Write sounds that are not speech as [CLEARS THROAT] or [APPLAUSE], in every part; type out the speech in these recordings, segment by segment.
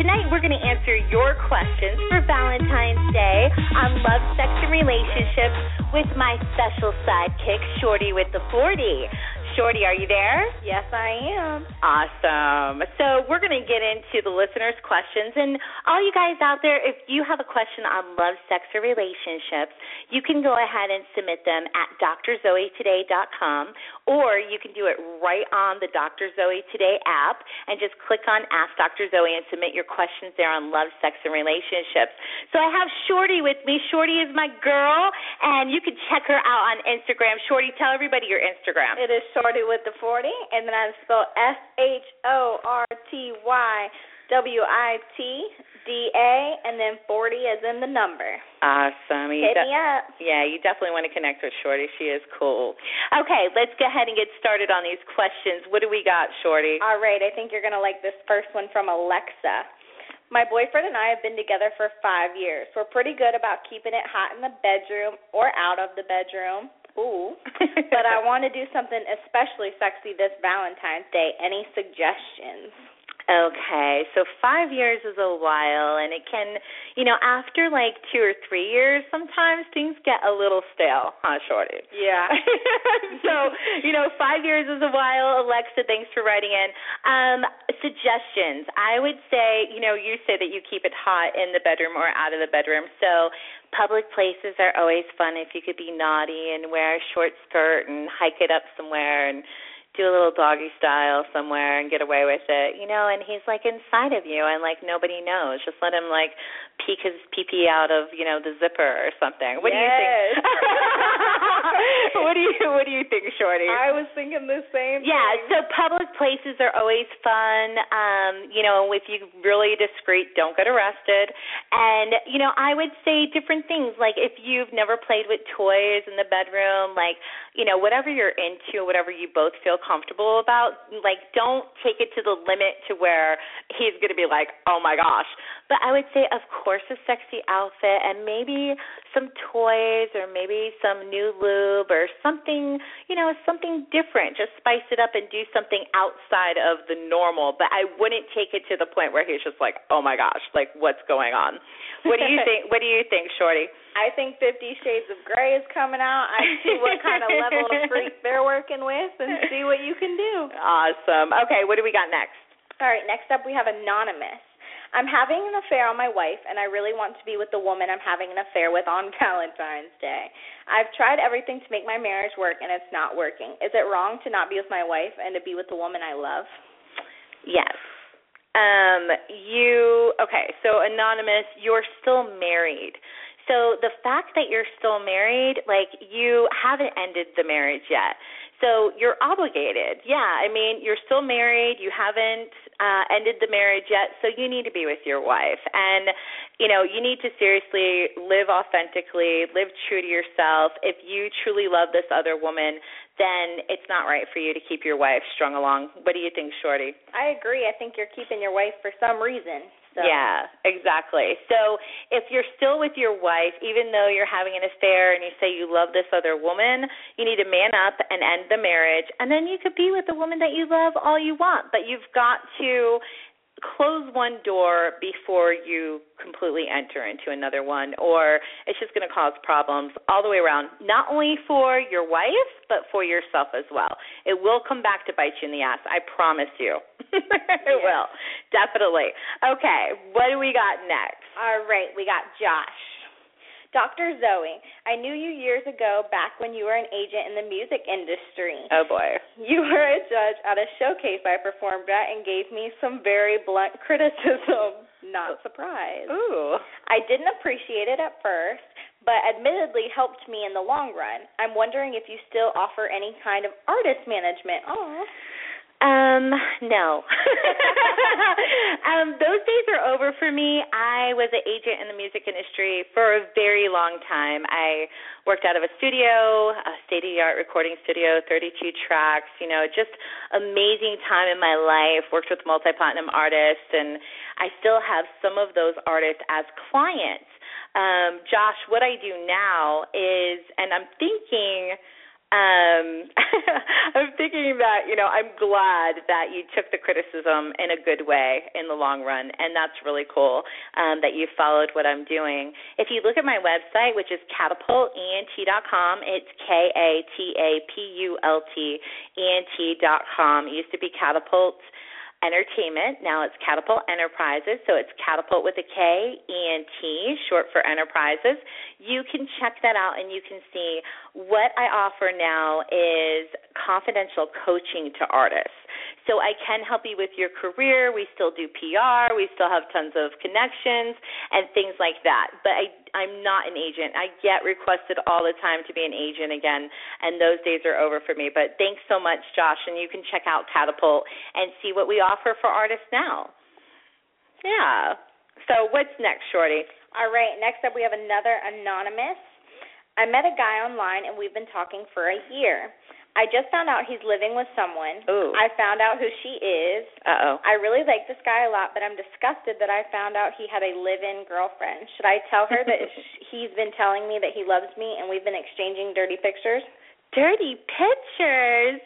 Tonight, we're going to answer your questions for Valentine's Day on love, sex, and relationships with my special sidekick, Shorty with the 40. Shorty, are you there? Yes, I am. Awesome. So, we're going to get into the listeners' questions. And all you guys out there, if you have a question on love, sex, or relationships, you can go ahead and submit them at drzoetoday.com, or you can do it right on the Dr. Zoe Today app and just click on Ask Dr. Zoe and submit your questions there on love, sex, and relationships. So, I have Shorty with me. Shorty is my girl, and you can check her out on Instagram. Shorty, tell everybody your Instagram. It is Shorty with the 40, and then I spell S H O R T Y W I T D A, and then 40 as in the number. Awesome. You Hit de- me up. Yeah, you definitely want to connect with Shorty. She is cool. Okay, let's go ahead and get started on these questions. What do we got, Shorty? All right, I think you're going to like this first one from Alexa. My boyfriend and I have been together for five years. We're pretty good about keeping it hot in the bedroom or out of the bedroom. Ooh. [LAUGHS] but I want to do something especially sexy this Valentine's Day. Any suggestions? Okay, so five years is a while, and it can, you know, after like two or three years, sometimes things get a little stale, huh, Shorty? Yeah. [LAUGHS] so, you know, five years is a while. Alexa, thanks for writing in. Um, suggestions. I would say, you know, you say that you keep it hot in the bedroom or out of the bedroom. So, public places are always fun if you could be naughty and wear a short skirt and hike it up somewhere and do a little doggy style somewhere and get away with it, you know, and he's like inside of you and like nobody knows. Just let him like peek his pee pee out of, you know, the zipper or something. What do you think? [LAUGHS] [LAUGHS] what do you what do you think, Shorty? I was thinking the same Yeah, thing. so public places are always fun. Um, you know, if you really discreet, don't get arrested. And, you know, I would say different things. Like if you've never played with toys in the bedroom, like, you know, whatever you're into, whatever you both feel comfortable about, like don't take it to the limit to where he's gonna be like, Oh my gosh. But I would say of course a sexy outfit and maybe some toys or maybe some new lube or something, you know, something different. Just spice it up and do something outside of the normal. But I wouldn't take it to the point where he's just like, oh my gosh, like what's going on? What do you [LAUGHS] think? What do you think, Shorty? I think Fifty Shades of Grey is coming out. I see what kind of level of [LAUGHS] freak they're working with and see what you can do. Awesome. Okay, what do we got next? All right, next up we have Anonymous. I'm having an affair on my wife, and I really want to be with the woman I'm having an affair with on [LAUGHS] Valentine's Day. I've tried everything to make my marriage work, and it's not working. Is it wrong to not be with my wife and to be with the woman I love? Yes. Um, you okay, so anonymous, you're still married. So the fact that you're still married, like you haven't ended the marriage yet. So you're obligated. Yeah, I mean, you're still married, you haven't uh ended the marriage yet, so you need to be with your wife. And you know, you need to seriously live authentically, live true to yourself. If you truly love this other woman, then it's not right for you to keep your wife strung along. What do you think, Shorty? I agree. I think you're keeping your wife for some reason. So. Yeah, exactly. So if you're still with your wife, even though you're having an affair and you say you love this other woman, you need to man up and end the marriage, and then you could be with the woman that you love all you want. But you've got to close one door before you completely enter into another one or it's just going to cause problems all the way around not only for your wife but for yourself as well. It will come back to bite you in the ass i promise you. [LAUGHS] It will. Definitely. Okay what do we got next? All right, we got Josh. Dr. Zoe, I knew you years ago back when you were an agent in the music industry. oh boy You were a judge at a showcase I performed at and gave me some very blunt [LAUGHS] criticism. Not surprised. ooh I didn't appreciate it at first, but admittedly helped me in the long run. I'm wondering if you still offer any kind of artist management. Oh, Um, no. [LAUGHS] um, those days are over for me. I was an agent in the music industry for a very long time. I worked out of a studio, a state of the art recording studio, 32 tracks, you know, just amazing time in my life. Worked with multi platinum artists, and I still have some of those artists as clients. Um, Josh, what I do now is, and I'm thinking, um [LAUGHS] I'm thinking that, you know, I'm glad that you took the criticism in a good way in the long run and that's really cool um that you followed what I'm doing. If you look at my website which is catapultent.com, it's K A T A P U L T E N T.com. It used to be catapult Entertainment. Now it's Catapult Enterprises, so it's Catapult with a K, E N T, short for Enterprises. You can check that out and you can see what I offer now is confidential coaching to artists. So I can help you with your career. We still do PR. We still have tons of connections and things like that. But I, I'm not an agent. I get requested all the time to be an agent again, and those days are over for me. But thanks so much, Josh. And you can check out Catapult and see what we offer for artists now. Yeah. So what's next, Shorty? All right, next up we have another anonymous. I met a guy online and we've been talking for a year. I just found out he's living with someone. Ooh. I found out who she is. Uh oh. I really like this guy a lot, but I'm disgusted that I found out he had a live-in girlfriend. Should I tell her that [LAUGHS] he's been telling me that he loves me and we've been exchanging dirty pictures? Dirty pictures.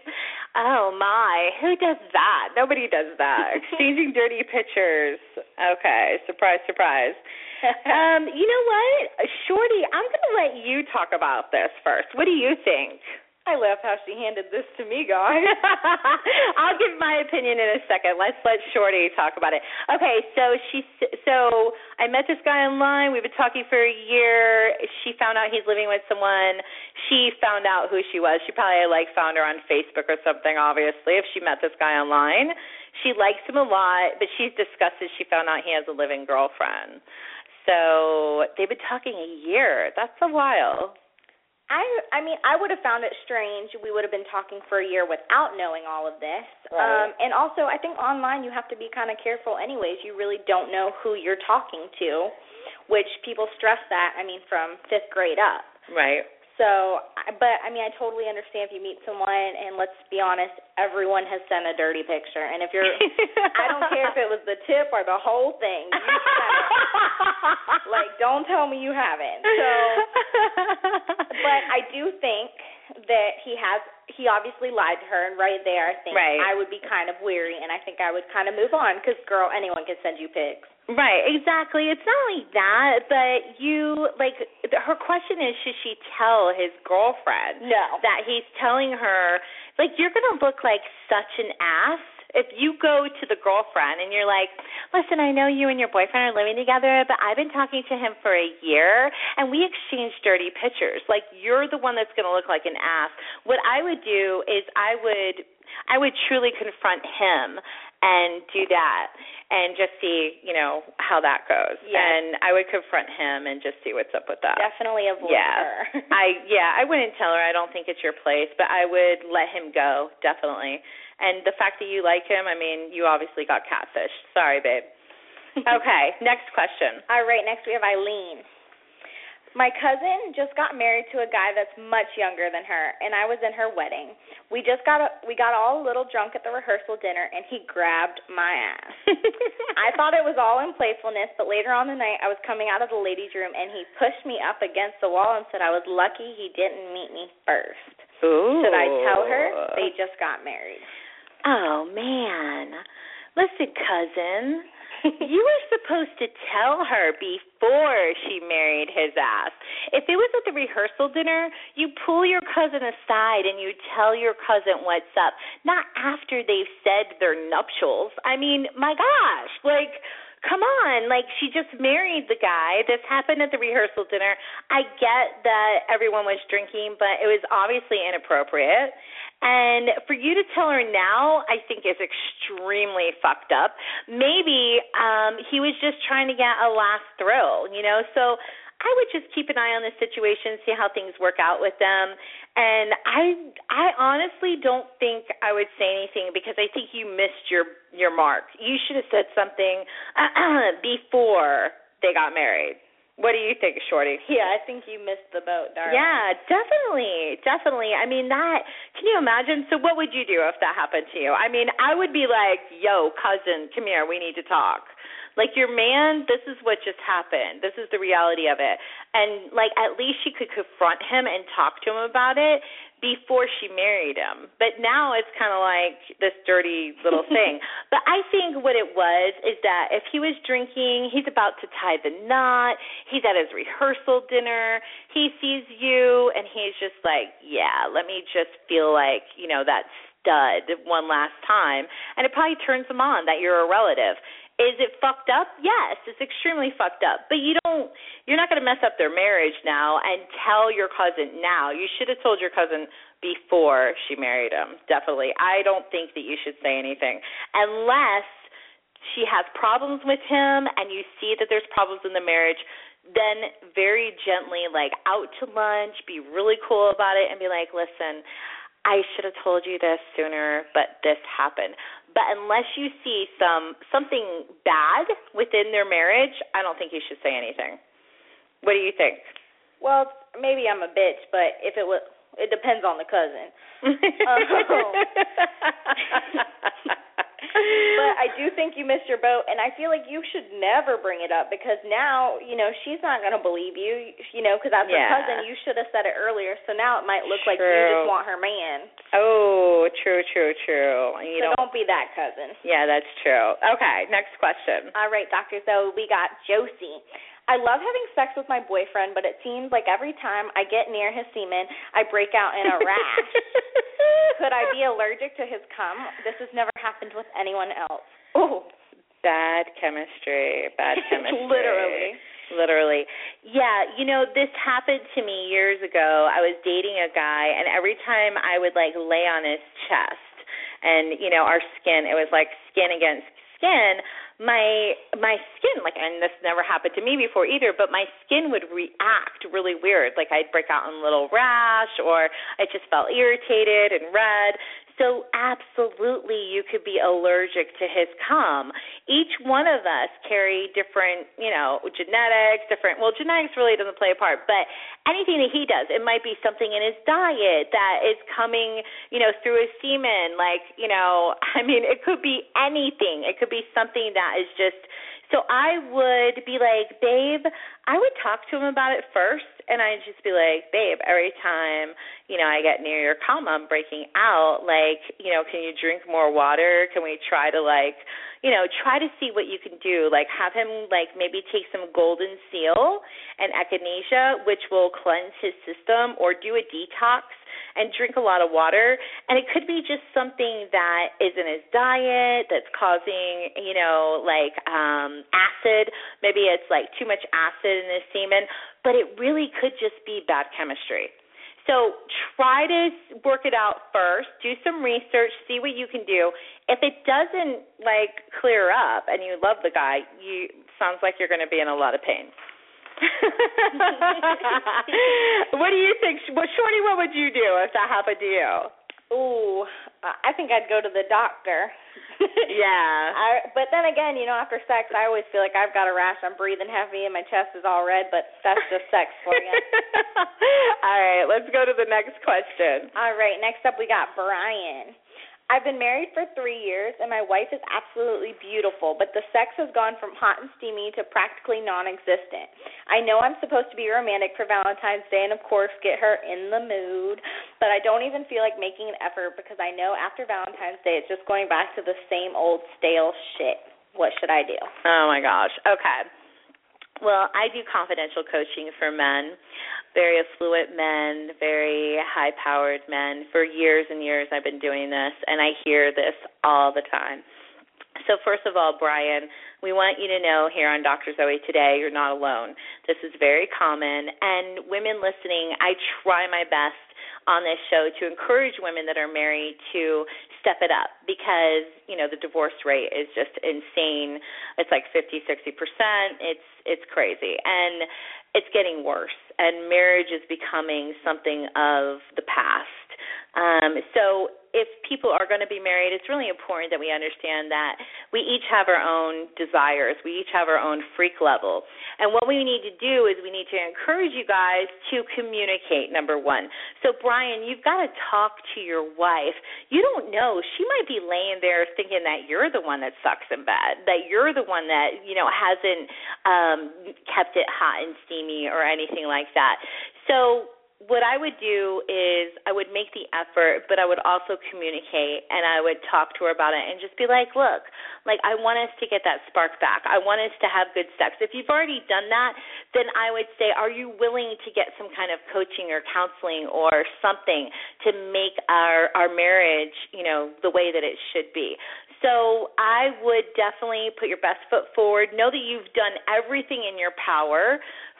Oh my, who does that? Nobody does that. [LAUGHS] Exchanging dirty pictures. Okay, surprise, surprise. [LAUGHS] um, you know what, Shorty? I'm going to let you talk about this first. What do you think? I love how she handed this to me, guys. [LAUGHS] I'll give my opinion in a second. Let's let Shorty talk about it. Okay, so she so I met this guy online. We've been talking for a year. She found out he's living with someone. She found out who she was. She probably like found her on Facebook or something obviously if she met this guy online. She likes him a lot, but she's disgusted she found out he has a living girlfriend. So they've been talking a year. That's a while. I I mean I would have found it strange we would have been talking for a year without knowing all of this. Right. Um and also I think online you have to be kind of careful anyways. You really don't know who you're talking to, which people stress that I mean from 5th grade up. Right. So, but I mean, I totally understand if you meet someone, and let's be honest, everyone has sent a dirty picture. And if you're, [LAUGHS] I don't care if it was the tip or the whole thing. You. [LAUGHS] Like, don't tell me you haven't. So, but I do think that he has. He obviously lied to her, and right there, I think right. I would be kind of weary, and I think I would kind of move on because, girl, anyone can send you pics. Right, exactly. It's not only that, but you like her question is should she tell his girlfriend No. that he's telling her like you're going to look like such an ass if you go to the girlfriend and you're like, "Listen, I know you and your boyfriend are living together, but I've been talking to him for a year and we exchanged dirty pictures." Like you're the one that's going to look like an ass. What I would do is I would I would truly confront him and do that and just see, you know, how that goes. Yes. And I would confront him and just see what's up with that. Definitely avoid yeah. her. [LAUGHS] I yeah, I wouldn't tell her I don't think it's your place, but I would let him go, definitely. And the fact that you like him, I mean, you obviously got catfish. Sorry, babe. [LAUGHS] okay, next question. All right, next we have Eileen. My cousin just got married to a guy that's much younger than her, and I was in her wedding. We just got a, we got all a little drunk at the rehearsal dinner, and he grabbed my ass. [LAUGHS] I thought it was all in playfulness, but later on the night, I was coming out of the ladies' room, and he pushed me up against the wall and said I was lucky he didn't meet me first. Ooh. Should I tell her? They just got married. Oh man. Listen, cousin. [LAUGHS] you were supposed to tell her before she married his ass. If it was at the rehearsal dinner, you pull your cousin aside and you tell your cousin what's up, not after they've said their nuptials. I mean, my gosh, like come on like she just married the guy this happened at the rehearsal dinner i get that everyone was drinking but it was obviously inappropriate and for you to tell her now i think is extremely fucked up maybe um he was just trying to get a last thrill you know so I would just keep an eye on the situation, see how things work out with them. And I I honestly don't think I would say anything because I think you missed your your mark. You should have said something [CLEARS THROAT] before they got married. What do you think, Shorty? Yeah, I think you missed the boat, darling. Yeah, definitely, definitely. I mean, that. Can you imagine? So, what would you do if that happened to you? I mean, I would be like, "Yo, cousin, come here. We need to talk." Like your man, this is what just happened. This is the reality of it. And like at least she could confront him and talk to him about it before she married him. But now it's kind of like this dirty little [LAUGHS] thing. but I think what it was is that if he was drinking, he's about to tie the knot, he's at his rehearsal dinner, he sees you and he's just like, yeah, let me just feel like, you know, that stud one last time. And it probably turns him on that you're a relative. Is it fucked up? Yes, it's extremely fucked up. But you don't you're not going to mess up their marriage now and tell your cousin now. You should have told your cousin before she married him. Definitely. I don't think that you should say anything unless she has problems with him and you see that there's problems in the marriage then very gently like out to lunch be really cool about it and be like listen I should have told you this sooner, but this happened. But unless you see some something bad within their marriage, I don't think you should say anything. What do you think? Well, maybe I'm a bitch, but if it was, it depends on the cousin. oh. [LAUGHS] but I do think you missed your boat, and I feel like you should never bring it up because now, you know, she's not going to believe you, you know, because as yeah. her cousin, you should have said it earlier. So now it might look true. like you just want her man. Oh, true, true, true. You so don't, don't be that cousin. Yeah, that's true. Okay, next question. All right, Doctor. So we got Josie. I love having sex with my boyfriend, but it seems like every time I get near his semen, I break out in a rash. [LAUGHS] Could I be allergic to his cum? This has never happened with anyone else. Oh, bad chemistry. Bad [LAUGHS] chemistry. Literally. Literally. Yeah, you know, this happened to me years ago. I was dating a guy and every time I would like lay on his chest and, you know, our skin, it was like skin against skin my my skin like and this never happened to me before either but my skin would react really weird. Like i'd break out in a little rash or i just felt irritated and red so absolutely you could be allergic to his cum. Each one of us carry different, you know, genetics, different well genetics really doesn't play a part, but anything that he does, it might be something in his diet that is coming, you know, through his semen, like, you know, [LAUGHS] I mean it could be anything. It could be something that is just so I would be like, babe, I would talk to him about it first and I'd just be like, babe, every time, you know, I get near your cum, I'm breaking out. Like, you know, can you drink more water? Can we try to like, you know, try to see what you can do. Like have him like maybe take some golden seal and echinacea, which will cleanse his system, or do a detox and drink a lot of water. And it could be just something that is in his diet that's causing, you know, like um acid. Maybe it's like too much acid in his semen, but it really could just be bad chemistry. So try to work it out first. Do some research, see what you can do. If it doesn't like clear up and you love the guy, you sounds like you're going to be in a lot of pain. [LAUGHS] what do you think? Well, Shorty, what would you do if that happened to you? Ooh, I think I'd go to the doctor. [LAUGHS] yeah. I, but then again, you know, after sex, I always feel like I've got a rash. I'm breathing heavy and my chest is all red, but that's just sex for you. [LAUGHS] all right, let's go to the next question. All right, next up we got Brian. I've been married for three years, and my wife is absolutely beautiful, but the sex has gone from hot and steamy to practically non existent. I know I'm supposed to be romantic for Valentine's Day and, of course, get her in the mood, but I don't even feel like making an effort because I know after Valentine's Day it's just going back to the same old stale shit. What should I do? Oh my gosh. Okay. Well, I do confidential coaching for men, very affluent men, very high powered men. For years and years, I've been doing this, and I hear this all the time. So, first of all, Brian, we want you to know here on Dr. Zoe today, you're not alone. This is very common. And women listening, I try my best on this show to encourage women that are married to step it up because you know the divorce rate is just insane. It's like 50 60% it's it's crazy. And it's getting worse. And marriage is becoming something of the past. Um so if people are going to be married, it's really important that we understand that we each have our own desires. We each have our own freak level. And what we need to do is we need to encourage you guys to communicate, number one. So, Brian, you've got to talk to your wife. You don't know. She might be laying there thinking that you're the one that sucks in bed, that you're the one that, you know, hasn't um, kept it hot and steamy or anything like that. So, what I would do is I would make the effort, but I would also communicate and I would talk to her about it and just be like, look, like I want us to get that spark back. I want us to have good sex. If you've already done that, then I would say, are you willing to get some kind of coaching or counseling or something to make our our marriage, you know, the way that it should be? So I would definitely put your best foot forward. Know that you've done everything in your power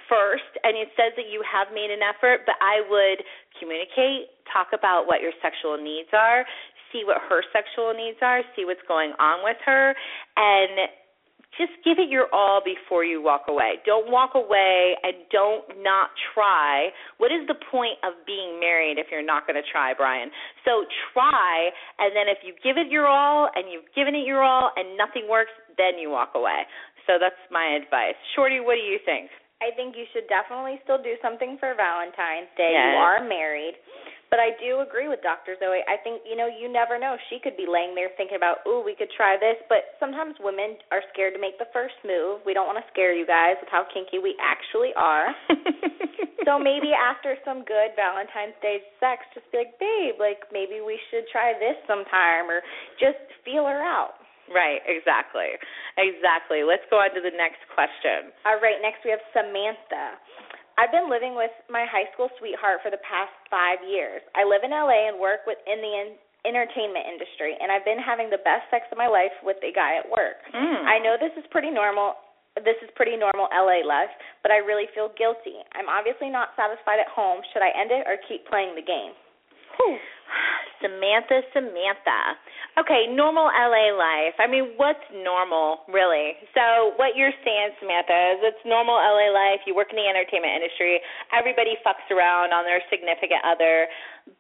first and it says that you have made an effort, but I would communicate, talk about what your sexual needs are, see what her sexual needs are, see what's going on with her, and just give it your all before you walk away. Don't walk away and don't not try. What is the point of being married if you're not going to try, Brian? So try, and then if you give it your all and you've given it your all and nothing works, then you walk away. So that's my advice. Shorty, what do you think? I think you should definitely still do something for Valentine's Day. Yes. You are married. But I do agree with Dr. Zoe. I think, you know, you never know. She could be laying there thinking about, ooh, we could try this. But sometimes women are scared to make the first move. We don't want to scare you guys with how kinky we actually are. [LAUGHS] so maybe after some good Valentine's Day sex, just be like, babe, like maybe we should try this sometime or just feel her out. Right, exactly. Exactly. Let's go on to the next question. All right, next we have Samantha. I've been living with my high school sweetheart for the past five years. I live in LA and work within the in- entertainment industry, and I've been having the best sex of my life with a guy at work. Mm. I know this is pretty normal. This is pretty normal LA life, but I really feel guilty. I'm obviously not satisfied at home. Should I end it or keep playing the game? Samantha, Samantha. Okay, normal LA life. I mean, what's normal, really? So, what you're saying, Samantha, is it's normal LA life. You work in the entertainment industry. Everybody fucks around on their significant other,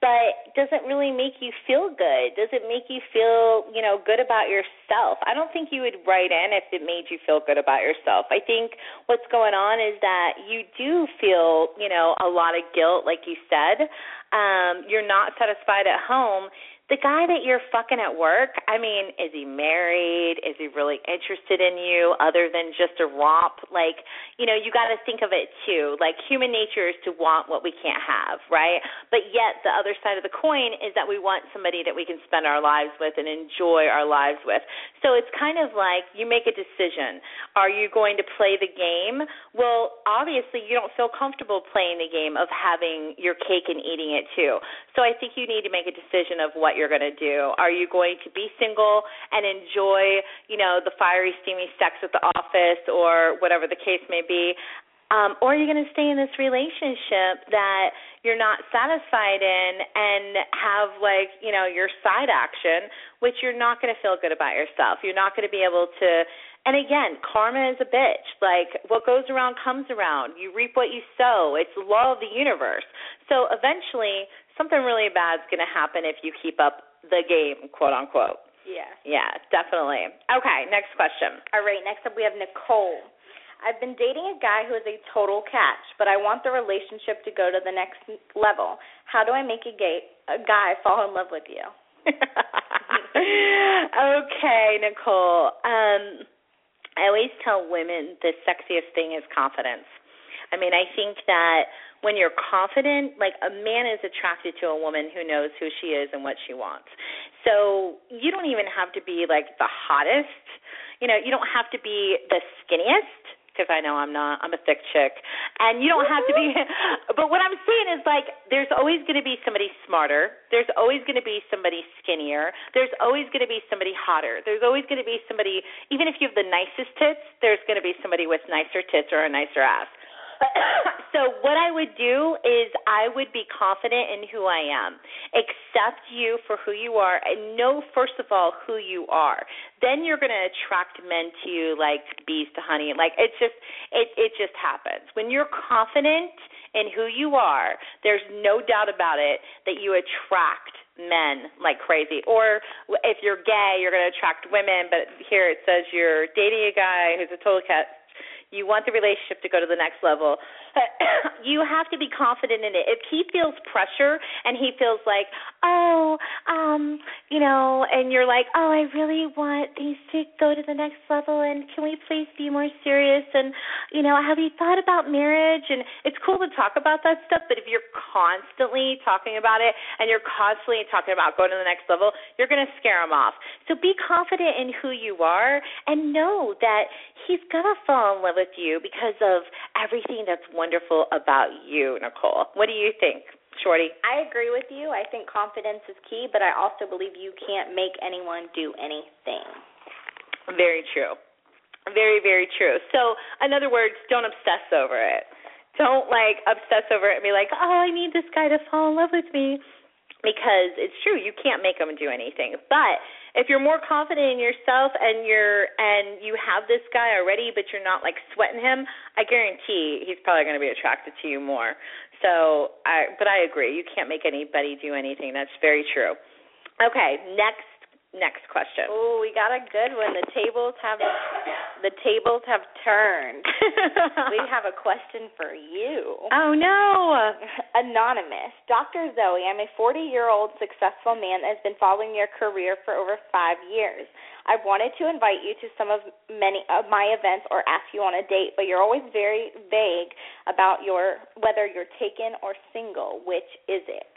but does it really make you feel good? Does it make you feel, you know, good about yourself? I don't think you would write in if it made you feel good about yourself. I think what's going on is that you do feel, you know, a lot of guilt, like you said. Um, you're not satisfied at home the guy that you're fucking at work, I mean, is he married? Is he really interested in you other than just a romp? Like, you know, you got to think of it too. Like, human nature is to want what we can't have, right? But yet, the other side of the coin is that we want somebody that we can spend our lives with and enjoy our lives with. So it's kind of like you make a decision. Are you going to play the game? Well, obviously, you don't feel comfortable playing the game of having your cake and eating it too. So I think you need to make a decision of what what you're going to do. Are you going to be single and enjoy, you know, the fiery, steamy sex at the office or whatever the case may be? Um, or are you going to stay in this relationship that you're not satisfied in and have like you know your side action, which you're not going to feel good about yourself. You're not going to be able to. And again, karma is a bitch. Like what goes around comes around. You reap what you sow. It's the law of the universe. So eventually, something really bad is going to happen if you keep up the game, quote unquote. Yeah. Yeah, definitely. Okay, next question. All right, next up we have Nicole. I've been dating a guy who is a total catch, but I want the relationship to go to the next level. How do I make a gay a guy fall in love with you? [LAUGHS] okay, Nicole. Um I always tell women the sexiest thing is confidence. I mean, I think that when you're confident, like a man is attracted to a woman who knows who she is and what she wants. So you don't even have to be like the hottest. You know, you don't have to be the skinniest because I know I'm not. I'm a thick chick, and you don't have to be. [LAUGHS] But what I'm saying is, like, there's always going to be somebody smarter. There's always going to be somebody skinnier. There's always going to be somebody hotter. There's always going to be somebody. Even if you have the nicest tits, there's going to be somebody with nicer tits or a nicer ass. [COUGHS] so what I would do is I would be confident in who I am. Accept you for who you are and know first of all who you are. Then you're going to attract men to you like bees to honey. Like it's just it it just happens. When you're confident in who you are, there's no doubt about it that you attract men like crazy. Or if you're gay, you're going to attract women, but here it says you're dating a guy who's a total cat you want the relationship to go to the next level. [COUGHS] you have to be confident in it. If he feels pressure and he feels like, oh, um, you know, and you're like, oh, I really want things to go to the next level, and can we please be more serious? And you know, have you thought about marriage? And it's cool to talk about that stuff, but if you're constantly talking about it and you're constantly talking about going to the next level, you're going to scare him off. So be confident in who you are and know that he's going to fall in love with you because of everything that's wonderful about you, Nicole. What do you think? Shorty. I agree with you. I think confidence is key, but I also believe you can't make anyone do anything. Very true. Very, very true. So, in other words, don't obsess over it. Don't like obsess over it and be like, "Oh, I need this guy to fall in love with me." Because it's true, you can't make them do anything. But if you're more confident in yourself and you're and you have this guy already but you're not like sweating him i guarantee he's probably going to be attracted to you more so i but i agree you can't make anybody do anything that's very true okay next next question. Oh, we got a good one. The tables have the tables have turned. [LAUGHS] we have a question for you. Oh no. [LAUGHS] Anonymous. Dr. Zoe, I'm a 40-year-old successful man that has been following your career for over 5 years. I wanted to invite you to some of many of my events or ask you on a date, but you're always very vague about your whether you're taken or single. Which is it?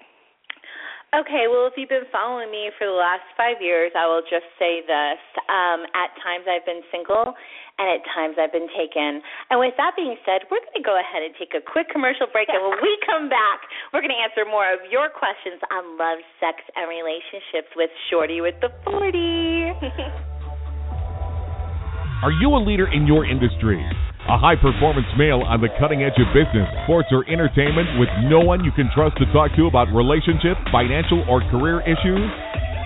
Okay, well, if you've been following me for the last five years, I will just say this. Um, at times I've been single, and at times I've been taken. And with that being said, we're going to go ahead and take a quick commercial break, and when we come back, we're going to answer more of your questions on love, sex, and relationships with Shorty with the 40. [LAUGHS] Are you a leader in your industry? A high performance male on the cutting edge of business, sports, or entertainment with no one you can trust to talk to about relationship, financial, or career issues?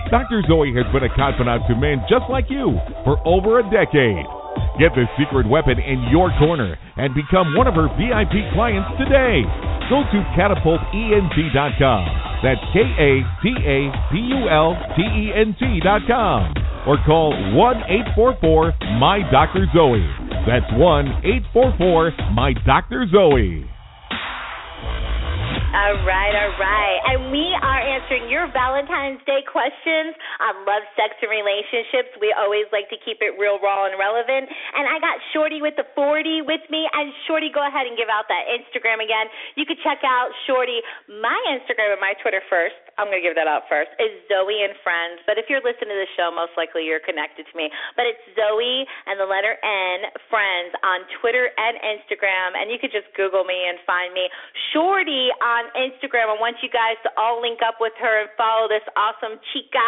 Dr. Zoe has been a confidant to men just like you for over a decade. Get the secret weapon in your corner and become one of her VIP clients today. Go to catapultent.com. That's K A T A P U L T E N T.com. Or call 1 844 My Dr. Zoe. That's 1 844 My Dr. Zoe. All right, all right. And we are answering your Valentine's Day questions on love, sex, and relationships. We always like to keep it real, raw, and relevant. And I got Shorty with the 40 with me. And Shorty, go ahead and give out that Instagram again. You can check out Shorty, my Instagram and my Twitter first. I'm going to give that out first, is Zoe and Friends. But if you're listening to the show, most likely you're connected to me. But it's Zoe and the letter N, Friends, on Twitter and Instagram. And you could just Google me and find me. Shorty on on Instagram. I want you guys to all link up with her and follow this awesome chica.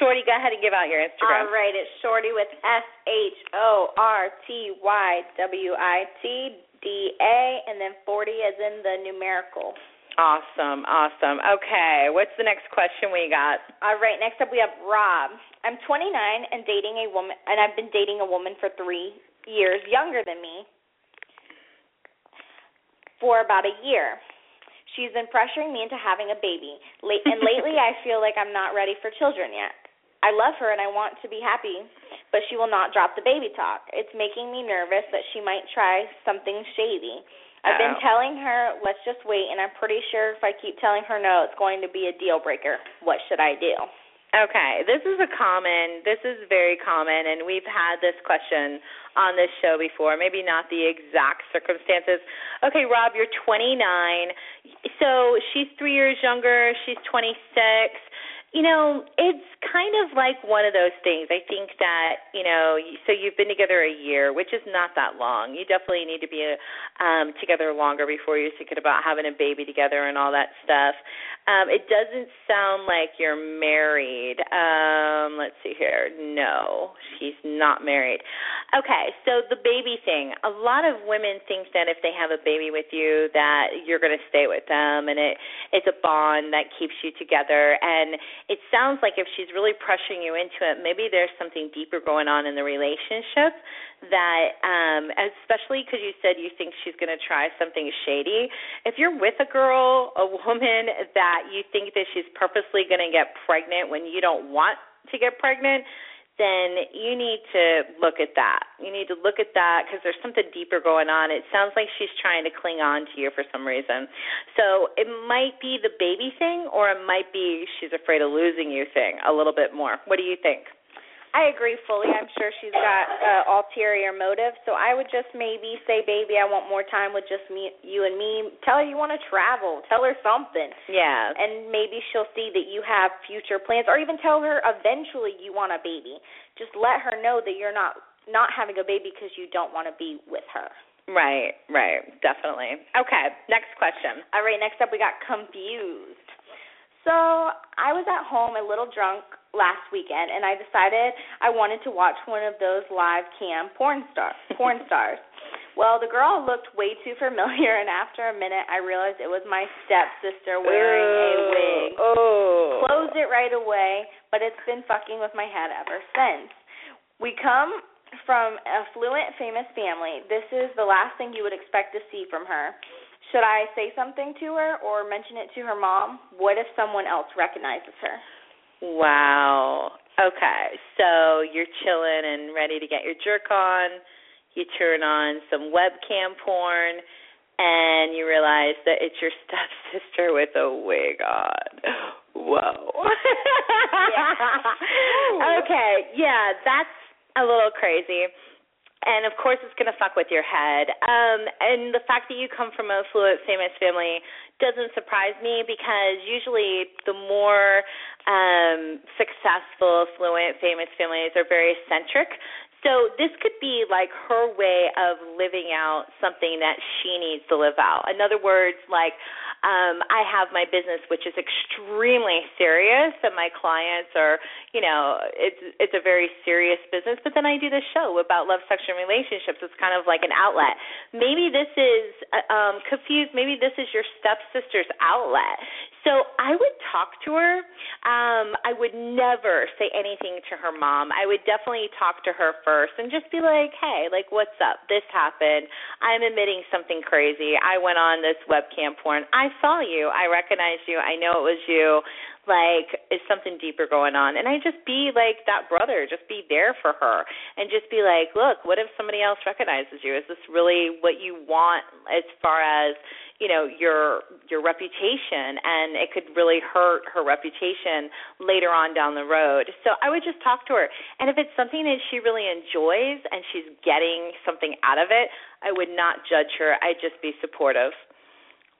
Shorty, go ahead and give out your Instagram. All right, it's Shorty with S H O R T Y W I T D A, and then 40 as in the numerical. Awesome, awesome. Okay, what's the next question we got? All right, next up we have Rob. I'm 29 and dating a woman, and I've been dating a woman for three years younger than me for about a year. She's been pressuring me into having a baby. And lately, [LAUGHS] I feel like I'm not ready for children yet. I love her and I want to be happy, but she will not drop the baby talk. It's making me nervous that she might try something shady. I've been telling her, let's just wait, and I'm pretty sure if I keep telling her no, it's going to be a deal breaker. What should I do? Okay, this is a common, this is very common, and we've had this question on this show before. Maybe not the exact circumstances. Okay, Rob, you're 29. So she's three years younger. She's 26 you know, it's kind of like one of those things. I think that, you know, so you've been together a year, which is not that long. You definitely need to be um together longer before you're thinking about having a baby together and all that stuff. Um, it doesn't sound like you're married. Um, let's see here. No, she's not married. Okay, so the baby thing. A lot of women think that if they have a baby with you, that you're going to stay with them, and it it's a bond that keeps you together. And it sounds like if she's really pressuring you into it, maybe there's something deeper going on in the relationship that um especially because you said you think she's going to try something shady if you're with a girl a woman that you think that she's purposely going to get pregnant when you don't want to get pregnant then you need to look at that. You need to look at that because there's something deeper going on. It sounds like she's trying to cling on to you for some reason. So it might be the baby thing, or it might be she's afraid of losing you thing a little bit more. What do you think? I agree fully. I'm sure she's got uh, ulterior motive. So I would just maybe say, baby, I want more time with just me, you and me. Tell her you want to travel. Tell her something. Yeah. And maybe she'll see that you have future plans, or even tell her eventually you want a baby. Just let her know that you're not not having a baby because you don't want to be with her. Right, right, definitely. Okay, next question. All right, next up we got confused. So I was at home a little drunk last weekend, and I decided I wanted to watch one of those live cam porn star [LAUGHS] porn stars. Well, the girl looked way too familiar, and after a minute, I realized it was my stepsister wearing a oh, wig. Oh. Closed it right away, but it's been fucking with my head ever since. We come from affluent, famous family. This is the last thing you would expect to see from her. Should I say something to her or mention it to her mom? What if someone else recognizes her? Wow. Okay, so you're chilling and ready to get your jerk on. You turn on some webcam porn, and you realize that it's your stepsister with a wig on. Whoa. Yeah. [LAUGHS] okay, yeah, that's a little crazy and of course it's going to fuck with your head. Um, and the fact that you come from a fluent, famous family doesn't surprise me because usually the more um, successful, fluent, famous families are very eccentric. So this could be like her way of living out something that she needs to live out. In other words, like um I have my business which is extremely serious and my clients are, you know, it's it's a very serious business, but then I do this show about love, sex and relationships. It's kind of like an outlet. Maybe this is uh, um confused, maybe this is your stepsister's outlet. So I would talk to her. Um I would never say anything to her mom. I would definitely talk to her and just be like, "Hey, like what's up? This happened. I'm admitting something crazy. I went on this webcam porn. I saw you. I recognized you. I know it was you. Like, is something deeper going on? And I just be like that brother, just be there for her and just be like, look, what if somebody else recognizes you? Is this really what you want as far as, you know, your your reputation and it could really hurt her reputation later on down the road. So I would just talk to her. And if it's something that she really enjoys and she's getting something out of it, I would not judge her. I'd just be supportive.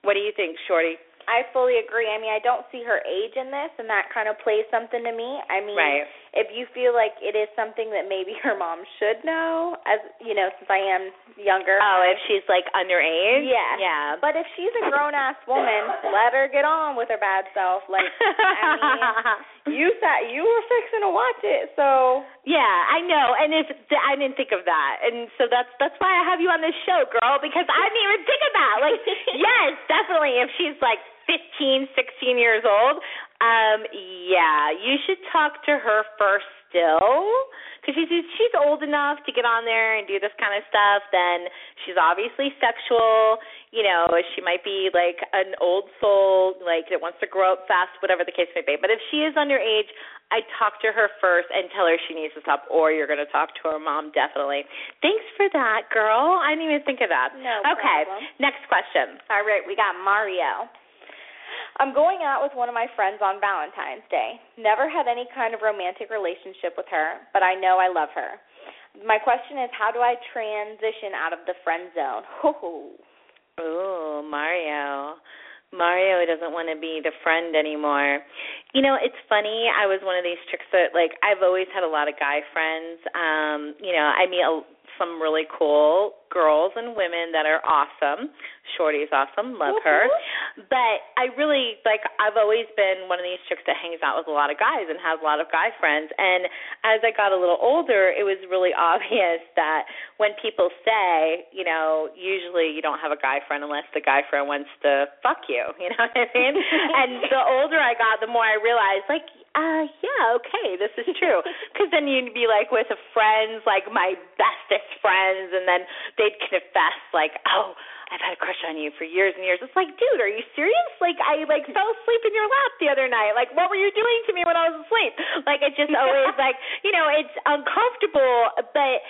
What do you think, Shorty? I fully agree. I mean, I don't see her age in this, and that kind of plays something to me. I mean, Right. If you feel like it is something that maybe her mom should know, as you know, since I am younger. Oh, if she's like underage? Yeah. Yeah. But if she's a grown ass woman, let her get on with her bad self. Like, I mean, you [LAUGHS] sat, you were fixing to watch it, so Yeah, I know, and if I didn't think of that, and so that's that's why I have you on this show, girl, because I didn't even think of that. Like, [LAUGHS] yes, definitely, if she's like fifteen, sixteen years old, um, yeah, you should talk to her first still, because she's she's old enough to get on there and do this kind of stuff. Then she's obviously sexual. You know, she might be like an old soul, like that wants to grow up fast, whatever the case may be. But if she is underage, I'd talk to her first and tell her she needs to stop, or you're going to talk to her mom, definitely. Thanks for that, girl. I didn't even think of that. No Okay, problem. next question. All right, we got Mario. I'm going out with one of my friends on Valentine's Day. Never had any kind of romantic relationship with her, but I know I love her. My question is, how do I transition out of the friend zone? [LAUGHS] Hoo-hoo. Ooh, Mario. Mario doesn't want to be the friend anymore. You know, it's funny. I was one of these chicks that like I've always had a lot of guy friends. Um, you know, I a some really cool girls and women that are awesome. Shorty's awesome, love her. But I really like I've always been one of these chicks that hangs out with a lot of guys and has a lot of guy friends. And as I got a little older, it was really [LAUGHS] obvious that when people say, you know, usually you don't have a guy friend unless the guy friend wants to fuck you, [LAUGHS] you know what I mean? [LAUGHS] and the older I got, the more I realized like uh yeah okay this is true because then you'd be like with friends like my bestest friends and then they'd confess like oh I've had a crush on you for years and years. It's like, dude, are you serious? Like I like fell asleep in your lap the other night. Like what were you doing to me when I was asleep? Like it just always [LAUGHS] like, you know, it's uncomfortable, but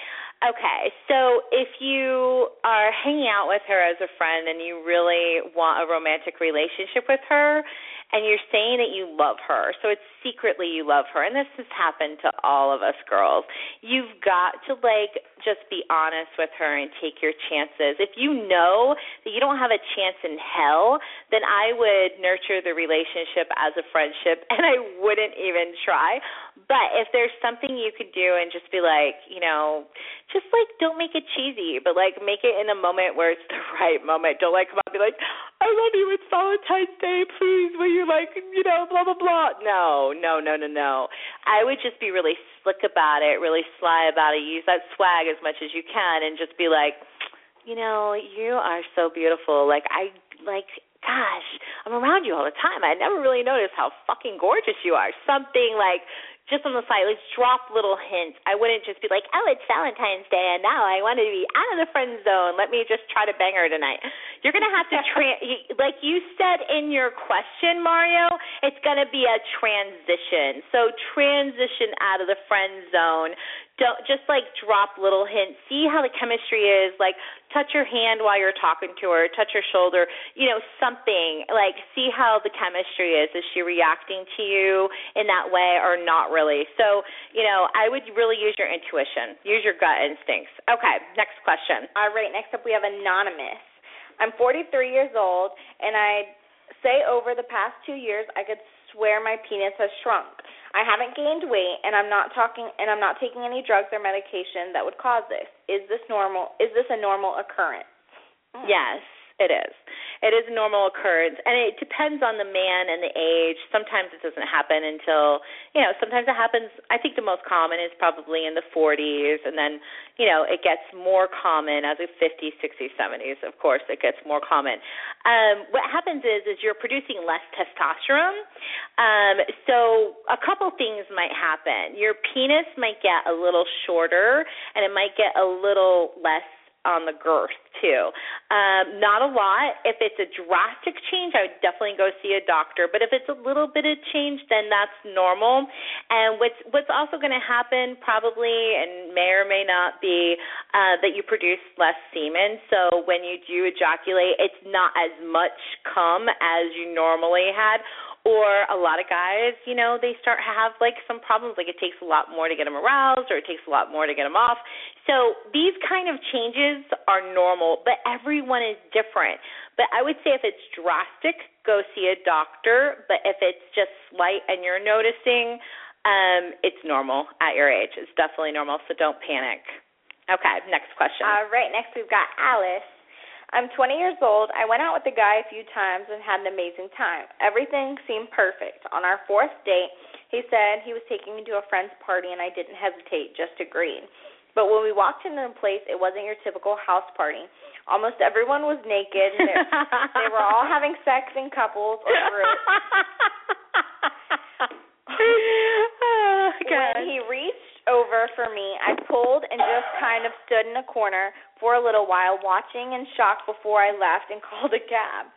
Okay, so if you are hanging out with her as a friend and you really want a romantic relationship with her, and you're saying that you love her, so it's secretly you love her, and this has happened to all of us girls. You've got to like just be honest with her and take your chances. If you know that you don't have a chance in hell, then I would nurture the relationship as a friendship, [LAUGHS] and I wouldn't even try. But if there's something you could do and just be like, you know, just like don't make it cheesy, but like make it in a moment where it's [LAUGHS] the right moment. Don't like come out and be like, I love you, it's Valentine's Day, please will you like, you know, blah blah blah. No, no, no, no, no. I would just be really slick about it, really sly about it, use that swag as much as you can and just be like, you know, you are so beautiful. Like I like gosh, I'm around you all the time. I never really noticed how fucking gorgeous you are. Something like just on the side, like drop little hints. I wouldn't just be like, oh, it's Valentine's Day, and now I want to be out of the friend zone. Let me just try to bang her tonight. You're gonna have to, [LAUGHS] tra- like you said in your question, Mario. It's gonna be a transition. So transition out of the friend zone don't just like drop little hints. See how the chemistry is like touch your hand while you're talking to her touch her shoulder you know something. Like see how the chemistry is. Is she reacting to you in that way or not really? So you know i would really use your intuition. Use your gut instincts. Okay next question. All right next up we have anonymous. I'm 43 years old and i say over the past two years i could swear my penis has shrunk I haven't gained weight and I'm not talking and I'm not taking any drugs or medication that would cause this. Is this normal? Is this a normal occurrence? Yes. It is. It is a normal occurrence, and it depends on the man and the age. Sometimes it doesn't happen until, you know, sometimes it happens. I think the most common is probably in the 40s, and then, you know, it gets more common as of 50s, 60s, 70s. Of course, it gets more common. Um, what happens is, is you're producing less testosterone. Um, so a couple things might happen. Your penis might get a little shorter, and it might get a little less on the girth too. Um, not a lot. If it's a drastic change, I would definitely go see a doctor. But if it's a little bit of change, then that's normal. And what's what's also going to happen probably, and may or may not be, uh, that you produce less semen. So when you do ejaculate, it's not as much cum as you normally had or a lot of guys, you know, they start have like some problems, like it takes a lot more to get them aroused, or it takes a lot more to get them off. So these kind of changes are normal, but everyone is different. But I would say if it's drastic, go see a doctor. But if it's just slight and you're noticing, um, it's normal at your age. It's definitely normal, so don't panic. Okay, next question. All right, next we've got Alice. I'm 20 years old. I went out with a guy a few times and had an amazing time. Everything seemed perfect. On our fourth date, he said he was taking me to a friend's party and I didn't hesitate, just agreed. But when we walked into the place, it wasn't your typical house party. Almost everyone was naked. They, they were all having sex in couples or groups. [LAUGHS] oh, when he reached over for me, I pulled and just kind of stood in a corner for a little while, watching in shock before I left and [LAUGHS] called a cab.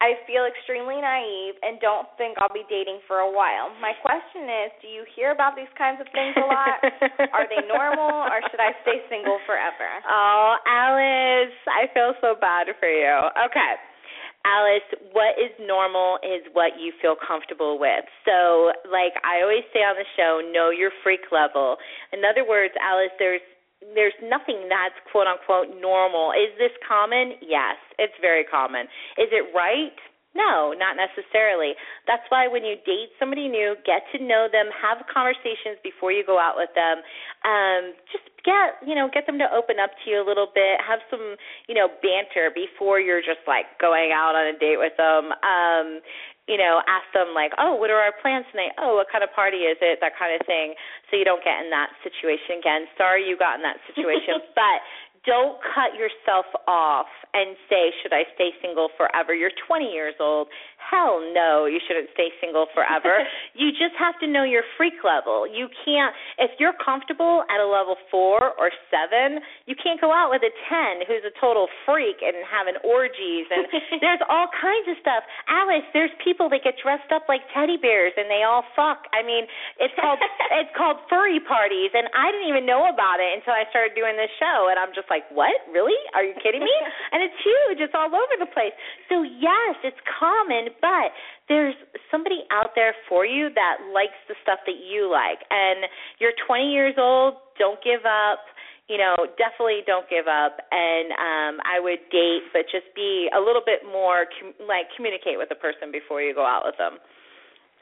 I feel extremely naive and don't think I'll be dating for a while. My question is, do you hear about these kinds of things a lot? [LAUGHS] Are they normal or should I stay single forever? Oh, Alice, I feel so bad for you. Okay. Alice, what is normal is what you feel comfortable with. So, like I always say on the show, know your freak level. In other words, Alice, there's there's nothing that's quote unquote normal. Is this common? Yes, it's very common. Is it right? No, not necessarily. That's why when you date somebody new, get to know them, have conversations before you go out with them. Um, just get you know get them to open up to you a little bit have some you know banter before you're just like going out on a date with them. Um you know ask them like oh what are our plans tonight? Oh what kind of party is it? that kind of thing so you don't get in that situation again. Sorry you got in that situation [LAUGHS] but don't cut yourself off and say, Should I stay single forever? You're 20 years old. Hell no, you shouldn't stay single forever. [LAUGHS] you just have to know your freak level. You can't, if you're comfortable at a level four or seven, you can't go out with a 10 who's a total freak and having orgies. And [LAUGHS] there's all kinds of stuff. Alice, there's people that get dressed up like teddy bears and they all fuck. I mean, it's called [LAUGHS] it's called furry parties, and I didn't even know about it until I started doing this show. And I'm just like, what? Really? Are you kidding me? [LAUGHS] and it's huge. It's all over the place. So yes, it's common, but there's somebody out there for you that likes the stuff that you like. And you're 20 years old. Don't give up. You know, definitely don't give up. And um I would date, but just be a little bit more com- like communicate with the person before you go out with them.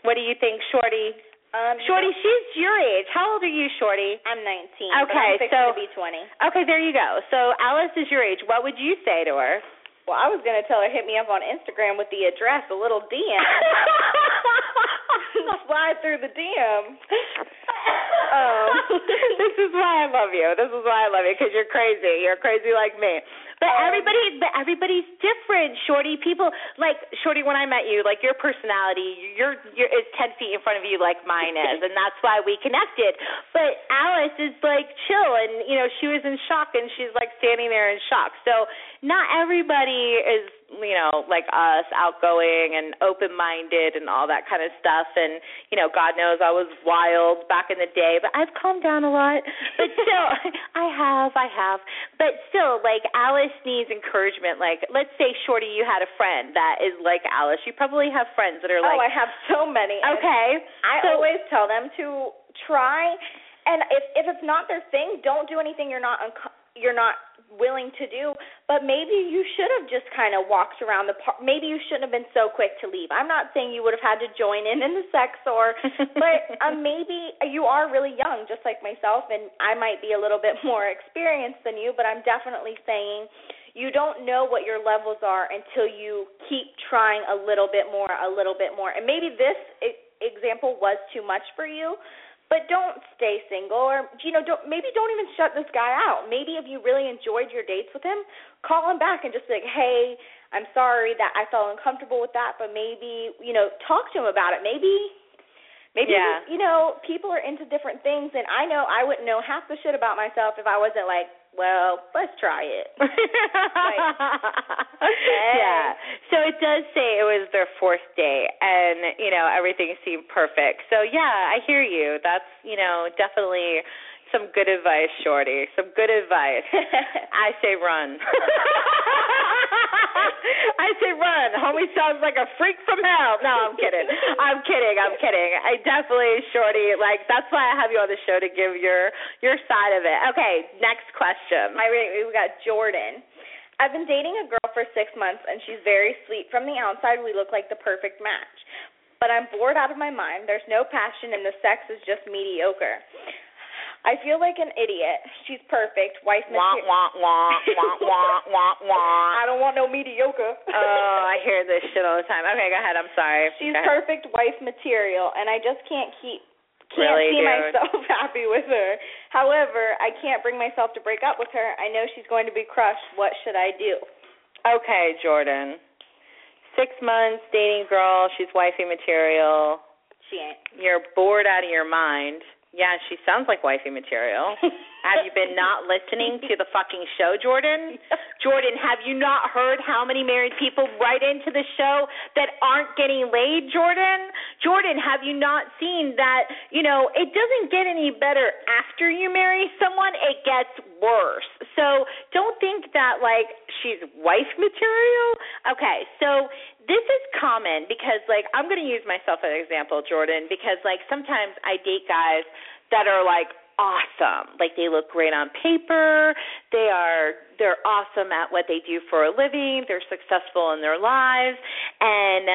What do you think, Shorty? Um, Shorty, she's your age. How old are you, Shorty? I'm 19. Okay, I'm so to be 20. Okay, there you go. So Alice is your age. What would you say to her? Well, I was gonna tell her hit me up on Instagram with the address, a little DM. [LAUGHS] Slide through the DM. [LAUGHS] Um. this is why I love you. This is why I love you because you're crazy. You're crazy like me. But everybody, but everybody's different, Shorty. People like Shorty. When I met you, like your personality, you're, you're is ten feet in front of you, like mine [LAUGHS] is, and that's why we connected. But Alice is like chill, and you know she was in shock, and she's like standing there in shock. So not everybody is you know like us outgoing and open minded and all that kind of stuff and you know god knows i was wild back in the day but i've calmed down a lot but still [LAUGHS] i have i have but still like alice needs encouragement like let's say shorty you had a friend that is like alice you probably have friends that are oh, like oh, I have so many. Okay I so, always tell them to try, and if if it's not their thing, don't do anything you're not unco- you're not willing to do. But maybe you should have just kind of walked around the park. Maybe you shouldn't have been so quick to leave. I'm not saying you would have had to join in in the sex or, [LAUGHS] but um, maybe you are really young, just like myself, and I might be a little bit more experienced than you. But I'm definitely saying you don't know what your levels are until you keep trying a little bit more, a little bit more. And maybe this example was too much for you, but don't stay single or you know don't maybe don't even shut this guy out maybe if you really enjoyed your dates with him call him back and just be like hey i'm sorry that i felt uncomfortable with that but maybe you know talk to him about it maybe maybe Yeah. you know people are into different things and i know i wouldn't know half the shit about myself if i wasn't like well let's try it [LAUGHS] yeah. So it does say it was their fourth day and, you know, everything seemed perfect. So yeah, I hear you. That's, you know, definitely some good advice, Shorty. Some good advice. [LAUGHS] I say run. [LAUGHS] [LAUGHS] I say run. Homie sounds like a freak from hell. No, I'm kidding. I'm kidding. I'm kidding. I definitely, Shorty, like that's why I have you on the show to give your your side of it. Okay, next question. My we got Jordan. I've been dating a girl for six months, and she's very sweet. From the outside, we look like the perfect match. But I'm bored out of my mind. There's no passion, and the sex is just mediocre. I feel like an idiot. She's perfect. Wife material. wah wah wah [LAUGHS] wah wah wah. I don't want no mediocre. Oh, I hear this shit all the time. Okay, go ahead. I'm sorry. She's perfect wife material, and I just can't keep can't Really, see dude? myself [LAUGHS] happy with her. However, I can't bring myself to break up with her. I know she's going to be crushed. What should I do? Okay, Jordan. Six months dating girl. She's wifey material. She ain't. You're bored out of your mind. Yeah, she sounds like wifey material. [LAUGHS] have you been not listening to the fucking show, Jordan? [LAUGHS] Jordan, have you not heard how many married people write into the show that aren't getting laid, Jordan? Jordan, have you not seen that, you know, it doesn't get any better after you marry someone, it gets worse. So don't think that, like, she's wife material. Okay, so this is common because like I'm going to use myself as an example, Jordan, because like sometimes I date guys that are like awesome. Like they look great on paper. They are they're awesome at what they do for a living, they're successful in their lives, and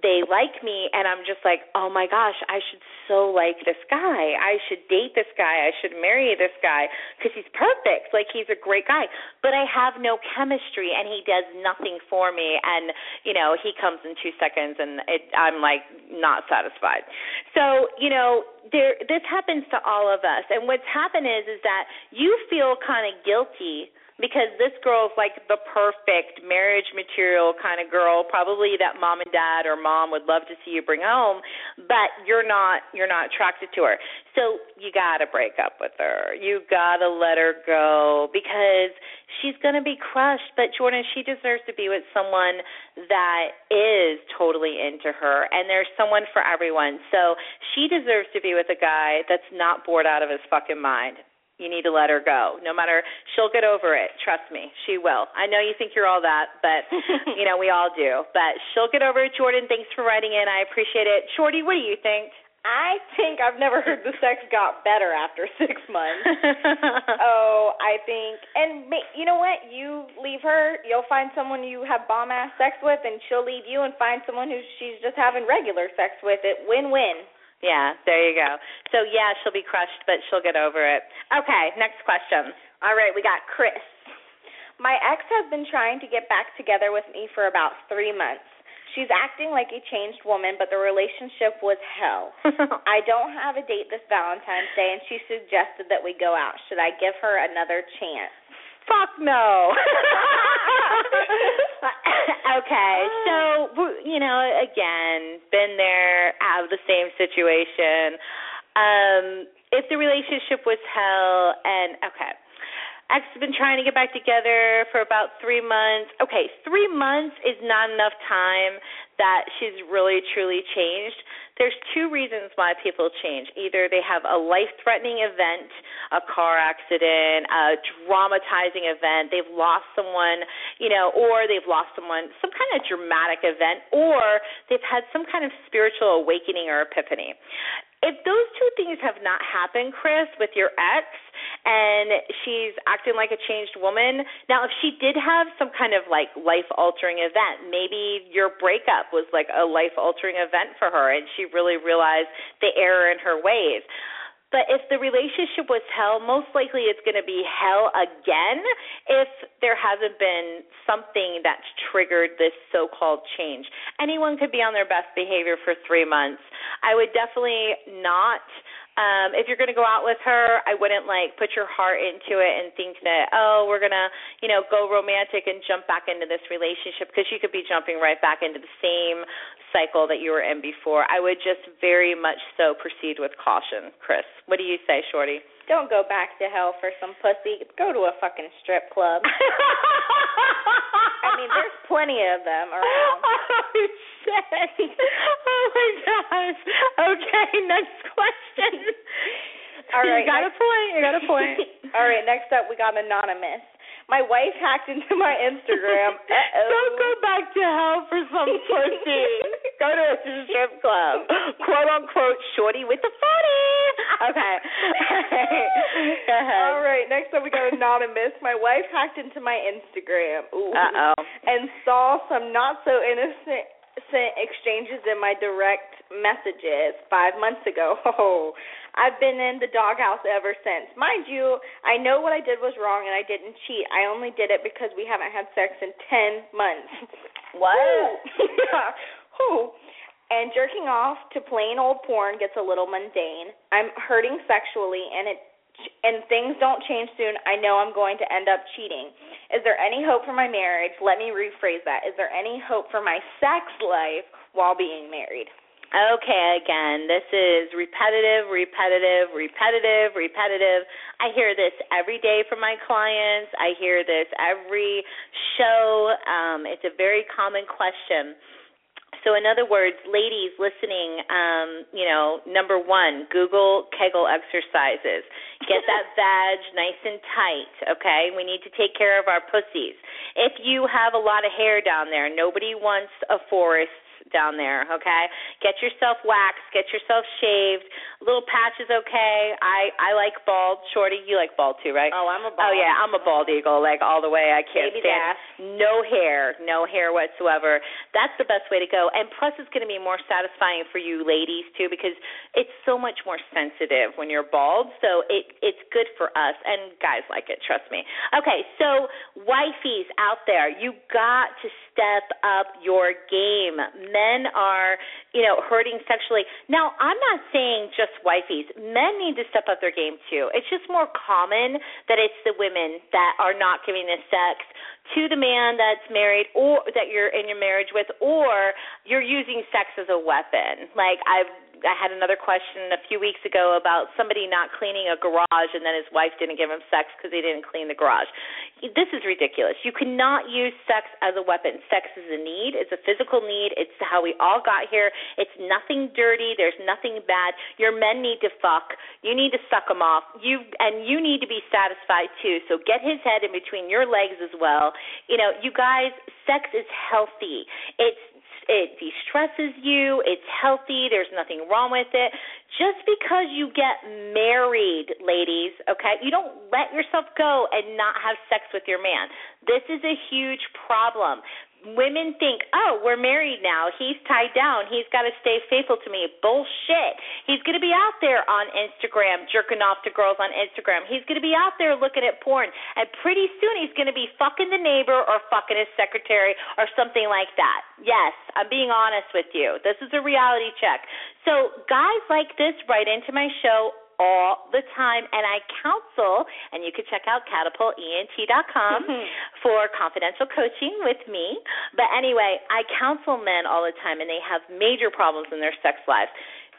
they like me and I'm just like, "Oh my gosh, I should so like this guy. I should date this guy. I should marry this guy cuz he's perfect. Like he's a great guy." But I have no chemistry and he does nothing for me and, you know, he comes in 2 seconds and it I'm like not satisfied. So, you know, there this happens to all of us. And what's happened is is that you feel kind of guilty because this girl is like the perfect marriage material kind of girl, probably that mom and dad or mom would love to see you bring home, but you're not you're not attracted to her. So you got to break up with her. You got to let her go because she's going to be crushed, but Jordan, she deserves to be with someone that is totally into her and there's someone for everyone. So she deserves to be with a guy that's not bored out of his fucking mind you need to let her go. No matter she'll get over it. Trust me, she will. I know you think you're all that, but [LAUGHS] you know we all do. But she'll get over it. Jordan, thanks for writing in. I appreciate it. Shorty, what do you think? I think I've never heard the sex got better after [LAUGHS] six months. [LAUGHS] oh, I think, and you know what? You leave her, you'll find someone you have bomb ass sex with, and she'll leave you and find someone who she's just having regular sex with. It win win. Yeah, there you go. So yeah, she'll be crushed, but she'll get over it. Okay, next question. All right, we got Chris. My ex has been trying to get back together with me for about three months. She's acting like a changed woman, but the relationship was hell. [LAUGHS] I don't have a date this Valentine's Day, and she suggested that we go out. Should I give her another chance? Fuck no. [LAUGHS] okay, so you know, again, been there, have the same situation. Um, if the relationship was hell, and okay, ex has been trying to get back together for about three months. Okay, three months is not enough time that she's really truly changed there's two reasons why people change. Either they have a life-threatening event, a car accident, a traumatizing event, they've lost someone, you know, or they've lost someone, some kind of dramatic event, or they've had some kind of spiritual awakening or epiphany. If those two things have not happened, Chris, with your ex, and she's acting like a changed woman. Now, if she did have some kind of like life altering event, maybe your breakup was like a life altering event for her and she really realized the error in her ways. But if the relationship was hell, most likely it's going to be hell again if there hasn't been something that's triggered this so called change. Anyone could be on their best behavior for three months. I would definitely not um if you're going to go out with her i wouldn't like put your heart into it and think that oh we're going to you know go romantic and jump back into this relationship because you could be jumping right back into the same cycle that you were in before. I would just very much so proceed with caution chris. What do you say shorty don't go back to hell for some pussy go to a fucking strip club [LAUGHS] I mean, there's plenty of them around. [LAUGHS] Oh, shit. Oh, my gosh. Okay, next question. [LAUGHS] All right. You got next, a point. You got a point. All right, next up, we got Anonymous. My wife hacked into my Instagram. Uh-oh. Don't go back to hell for some pussy. go to a strip club. Quote unquote, shorty with the funny. Okay. [LAUGHS] All right, next up we got Anonymous. My wife hacked into my Instagram. Ooh. Uh oh. And saw some not so innocent exchanges in my direct messages five months ago. [LAUGHS] Oh, I've been in the doghouse ever since. Mind you, I know what I did was wrong and I didn't cheat. I only did it because we haven't had sex in 10 months. What? [LAUGHS] Who? And jerking off to plain old porn gets a little mundane. I'm hurting sexually and it and things don't change soon, I know I'm going to end up cheating. Is there any hope for my marriage? Let me rephrase that. Is there any hope for my sex life while being married? Okay, again, this is repetitive, repetitive, repetitive, repetitive. I hear this every day from my clients. I hear this every show. Um, it's a very common question. So, in other words, ladies listening, um, you know, number one, Google Kegel exercises. Get that [LAUGHS] vag nice and tight, okay? We need to take care of our pussies. If you have a lot of hair down there, nobody wants a forest down there, okay? Get yourself waxed, get yourself shaved. Little patch is okay. I I like bald. Shorty, you like bald too, right? Oh, I'm a bald. Oh yeah, I'm a bald eagle, like all the way. I can't Baby stand dash. no hair, no hair whatsoever. That's the best way to go. And plus, it's going to be more satisfying for you ladies too, because it's so much more sensitive when you're bald. So it it's good for us, and guys like it. Trust me. Okay, so wifeys out there, you got to step up your game. Men are, you know, hurting sexually. Now, I'm not saying just wifeys. Men need to step up their game too. It's just more common that it's the women that are not giving the sex to the man that's married or that you're in your marriage with or you're using sex as a weapon. Like I've I had another question a few weeks ago about somebody not cleaning a garage and then his wife didn't give him sex because he didn't clean the garage. This is ridiculous. You cannot use sex as a weapon. Sex is a need. It's a physical need. It's how we all got here. It's nothing dirty. There's nothing bad. Your men need to fuck. You need to suck them off. You and you need to be satisfied too. So get his head in between your legs as well. You know, you guys, sex is healthy. It's it de-stresses you. It's healthy. There's nothing wrong with it. Just because you get married, ladies, okay, you don't let yourself go and not have sex with your man. This is a huge problem women think, oh, we're married now. He's tied down. He's got to stay faithful to me. Bullshit. He's going to be out there on Instagram jerking off to girls on Instagram. He's going to be out there looking at porn. And pretty soon he's going to be fucking the neighbor or fucking his secretary or something like that. Yes, I'm being honest with you. This is a reality check. So guys like this write into my show all the time and I counsel and you can check out catapultent.com [LAUGHS] for confidential coaching with me. But anyway, I counsel men all the time and they have major problems in their sex lives.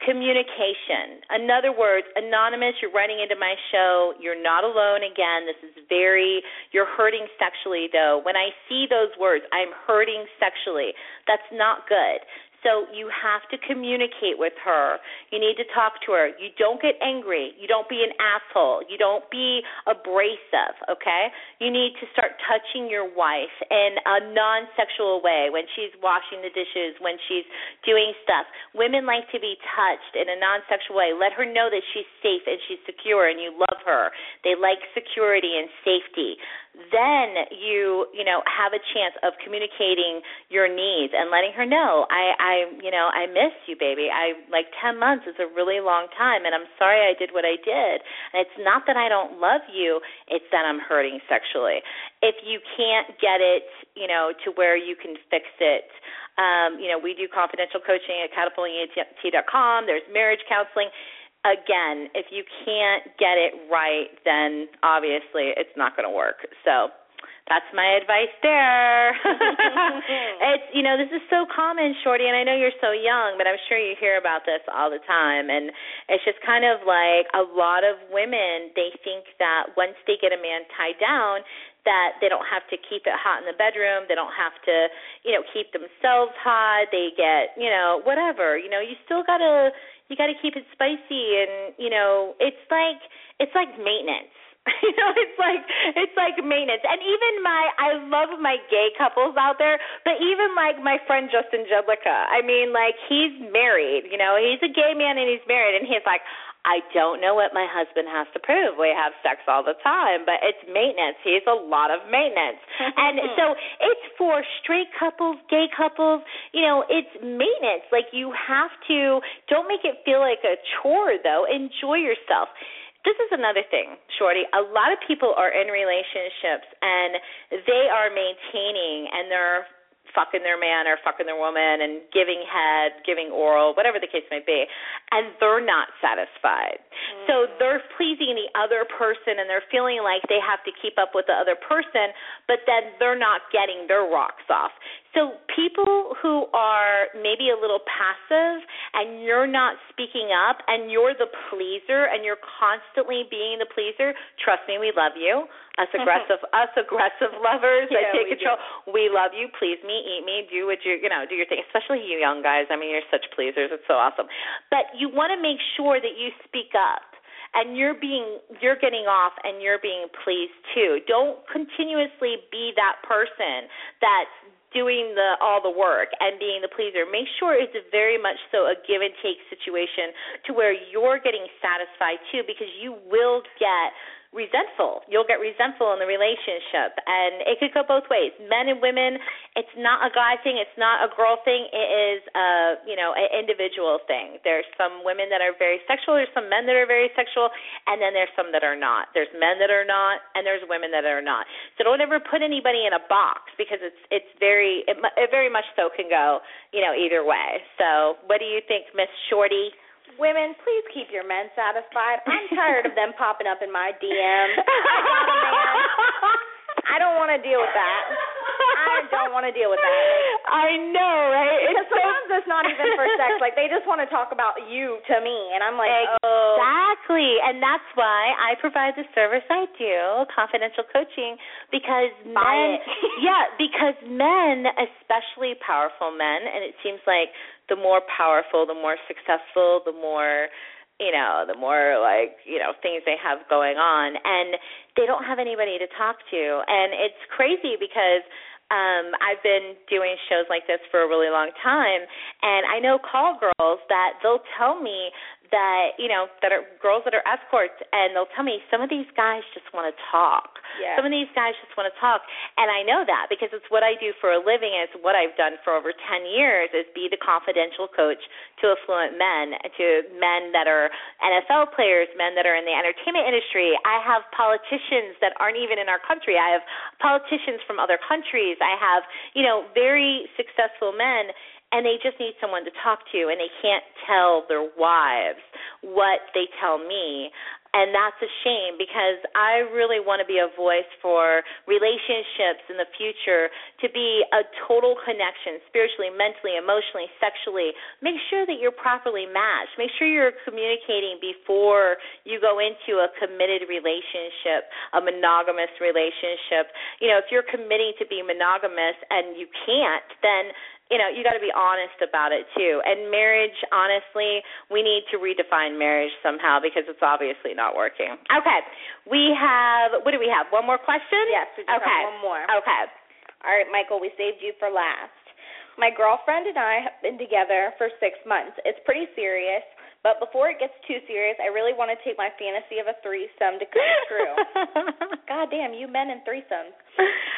Communication. In other words, anonymous, you're writing into my show. You're not alone again. This is very, you're hurting sexually though. When I see those words, I'm hurting sexually. That's not good. So you have to communicate with her. You need to talk to her. You don't get angry. You don't be an asshole. You don't be abrasive, okay? You need to start touching your wife in a non sexual way when she's washing the dishes, when she's doing stuff. Women like to be touched in a non sexual way. Let her know that she's safe and she's secure and you love her. They like security and safety then you you know have a chance of communicating your needs and letting her know i i you know i miss you baby. I like 10 months is a really long time and i'm sorry i did what i did. And it's not that i don't love you it's that i'm hurting sexually. If you can't get it you know to where you can fix it um you know we do confidential coaching at catapulting.com there's marriage counseling again, if you can't get it right, then obviously it's not going to work. So that's my advice there. Mm-hmm. [LAUGHS] it's you know this is so common, Shorty, and I know you're so young, but I'm sure you hear about this all the time. And it's just kind of like a lot of women they think that once they get a man tied down, that they don't have to keep it hot in the bedroom. They don't have to, you know, keep themselves hot. They get, you know, whatever. You know, you still gotta you got to keep it spicy and you know it's like it's like maintenance. [LAUGHS] You know it's like it's like maintenance. And even my i love my gay couples out there but even like my friend justin jedlica i mean like he's married you know he's a gay man and he's married. And he's like I don't know what my husband has to prove. We have sex all the time, but it's maintenance. He's a lot of maintenance. [LAUGHS] and so it's for straight couples, gay couples, you know, it's maintenance. Like you have to don't make it feel like a chore though. Enjoy yourself. This is another thing, Shorty. A lot of people are in relationships and they are maintaining and they're fucking their man or fucking their woman and giving head, giving oral, whatever the case may be, and they're not satisfied. Mm-hmm. So they're pleasing the other person and they're feeling like they have to keep up with the other person, but then they're not getting their rocks off. So people who are maybe a little passive and you're not speaking up and you're the pleaser and you're constantly being the pleaser, trust me, we love you. Us mm-hmm. aggressive us aggressive lovers yeah, that take we control. Do. We love you. Please me, eat me, do what you you know, do your thing. Especially you young guys. I mean you're such pleasers. It's so awesome. But you want to make sure that you speak up and you're being you're getting off and you're being pleased too. Don't continuously be that person that's doing the all the work and being the pleaser. Make sure it's very much so a give and take situation to where you're getting satisfied too because you will get resentful. You'll get resentful in the relationship, and it could go both ways. Men and women, it's not a guy thing, it's not a girl thing. It is a you know an individual thing. There's some women that are very sexual. There's some men that are very sexual, and then there's some that are not. There's men that are not, and there's women that are not. So don't ever put anybody in a box because it's it's very it, it very much so can go you know either way. So what do you think, Miss Shorty? Women, please keep your men satisfied. I'm tired of them popping up in my DMs. I don't want to deal with that. I don't want to deal with that. I know, right? Because it's sometimes so... it's not even for sex. [LAUGHS] Like they just want to talk about you to me, and I'm like, oh. exactly. Oh. And that's why I provide the service I do, confidential coaching, because Buy men, yeah, because men, especially powerful men, and it seems like the more powerful, the more successful, the more you know, the more like, you know, things they have going on and they don't have anybody to talk to. And it's crazy because um I've been doing shows like this for a really long time and I know call girls that they'll tell me that you know that are girls that are escorts and they'll tell me some of these guys just want to talk. Yeah. some of these guys just want to talk. And i know that because it's what i do for a living and it's what i've done for over 10 years is be the confidential coach to affluent men to men that are nfl players men that are in the entertainment industry. I have politicians that aren't even in our country. I have politicians from other countries. I have you know very successful men and they just need someone to talk to and they can't tell their wives what they tell me and that's a shame because I really want to be a voice for relationships in the future to be a total connection spiritually, mentally, emotionally, sexually. Make sure that you're properly matched. Make sure you're communicating before you go into a committed relationship, a monogamous relationship. You know, if you're committing to be monogamous and you can't, then you know, you got to be honest about it too. And marriage, honestly, we need to redefine marriage somehow because it's obviously not working. Okay, we have what do we have? One more question? Yes, we just okay. have one more. Okay. All right, Michael, we saved you for last. My girlfriend and I have been together for six months. It's pretty serious. But before it gets too serious, I really want to take my fantasy of a threesome to come true. [LAUGHS] God damn, you men and threesomes.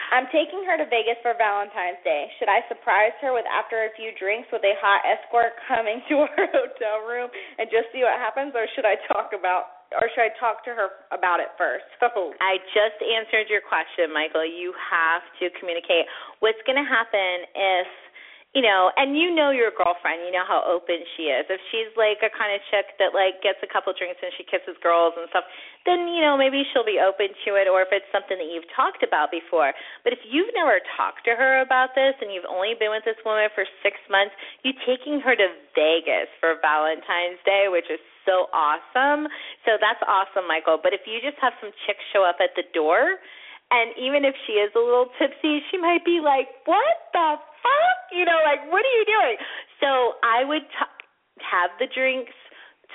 I'm taking her to Vegas for Valentine's Day. Should I surprise her with after a few drinks with a hot escort coming to our [LAUGHS] hotel room and just see what happens, or should I talk about or should I talk to her about it first? [LAUGHS] Oh. I just answered your question, Michael. You have to communicate. What's going to happen if you know, and you know your girlfriend, you know how open she is. If she's like a kind of chick that like gets a couple drinks and she kisses girls and stuff, then you know maybe she'll be open to it or if it's something that you've talked about before. But if you've never talked to her about this and you've only been with this woman for 6 months, you taking her to Vegas for Valentine's Day, which is so awesome. So that's awesome, Michael. But if you just have some chicks show up at the door, and even if she is a little tipsy, she might be like, "What the fuck? You know, like, what are you doing? So I would t- have the drinks,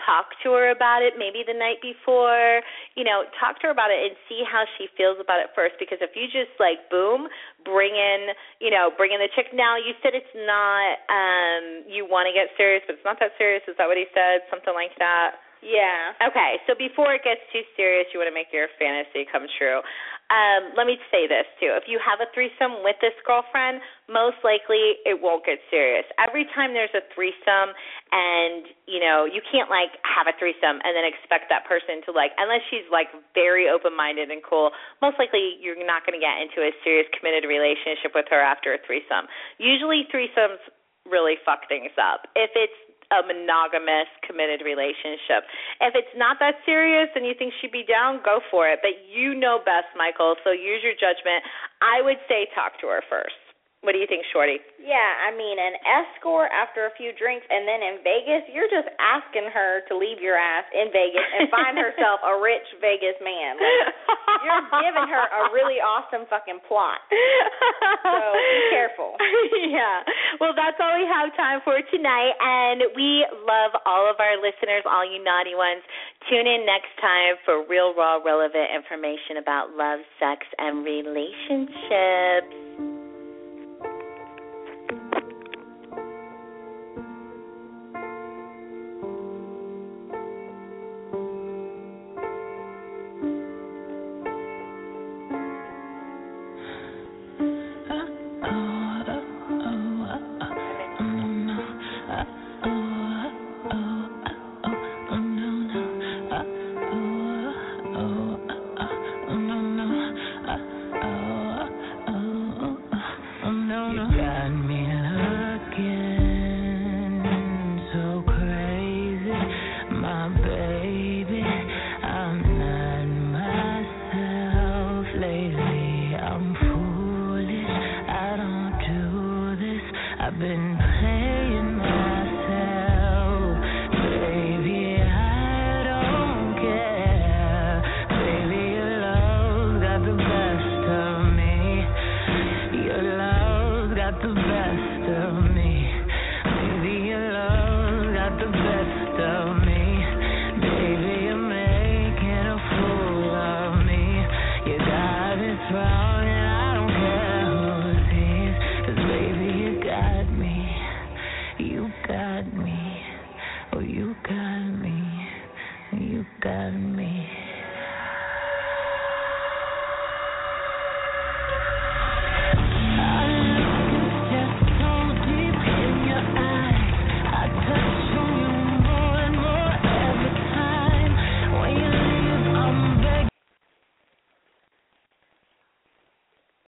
talk to her about it maybe the night before, you know, talk to her about it and see how she feels about it first. Because if you just like, boom, bring in, you know, bring in the chick. Now, you said it's not, um, you want to get serious, but it's not that serious. Is that what he said? Something like that? Yeah. Okay, so before it gets too serious, you want to make your fantasy come true. Um, let me say this too. If you have a threesome with this girlfriend, most likely it won't get serious. Every time there's a threesome and, you know, you can't like have a threesome and then expect that person to like unless she's like very open minded and cool, most likely you're not gonna get into a serious committed relationship with her after a threesome. Usually threesomes really fuck things up. If it's a monogamous, committed relationship. If it's not that serious and you think she'd be down, go for it. But you know best, Michael, so use your judgment. I would say talk to her first. What do you think, Shorty? Yeah, I mean, an escort after a few drinks, and then in Vegas, you're just asking her to leave your ass in Vegas and find [LAUGHS] herself a rich Vegas man. Like, you're giving her a really awesome fucking plot. So be [LAUGHS] careful. yeah. Well, that's all we have time for tonight, and we love all of our listeners, all you naughty ones. Tune in next time for real, raw, relevant information about love, sex, and relationships.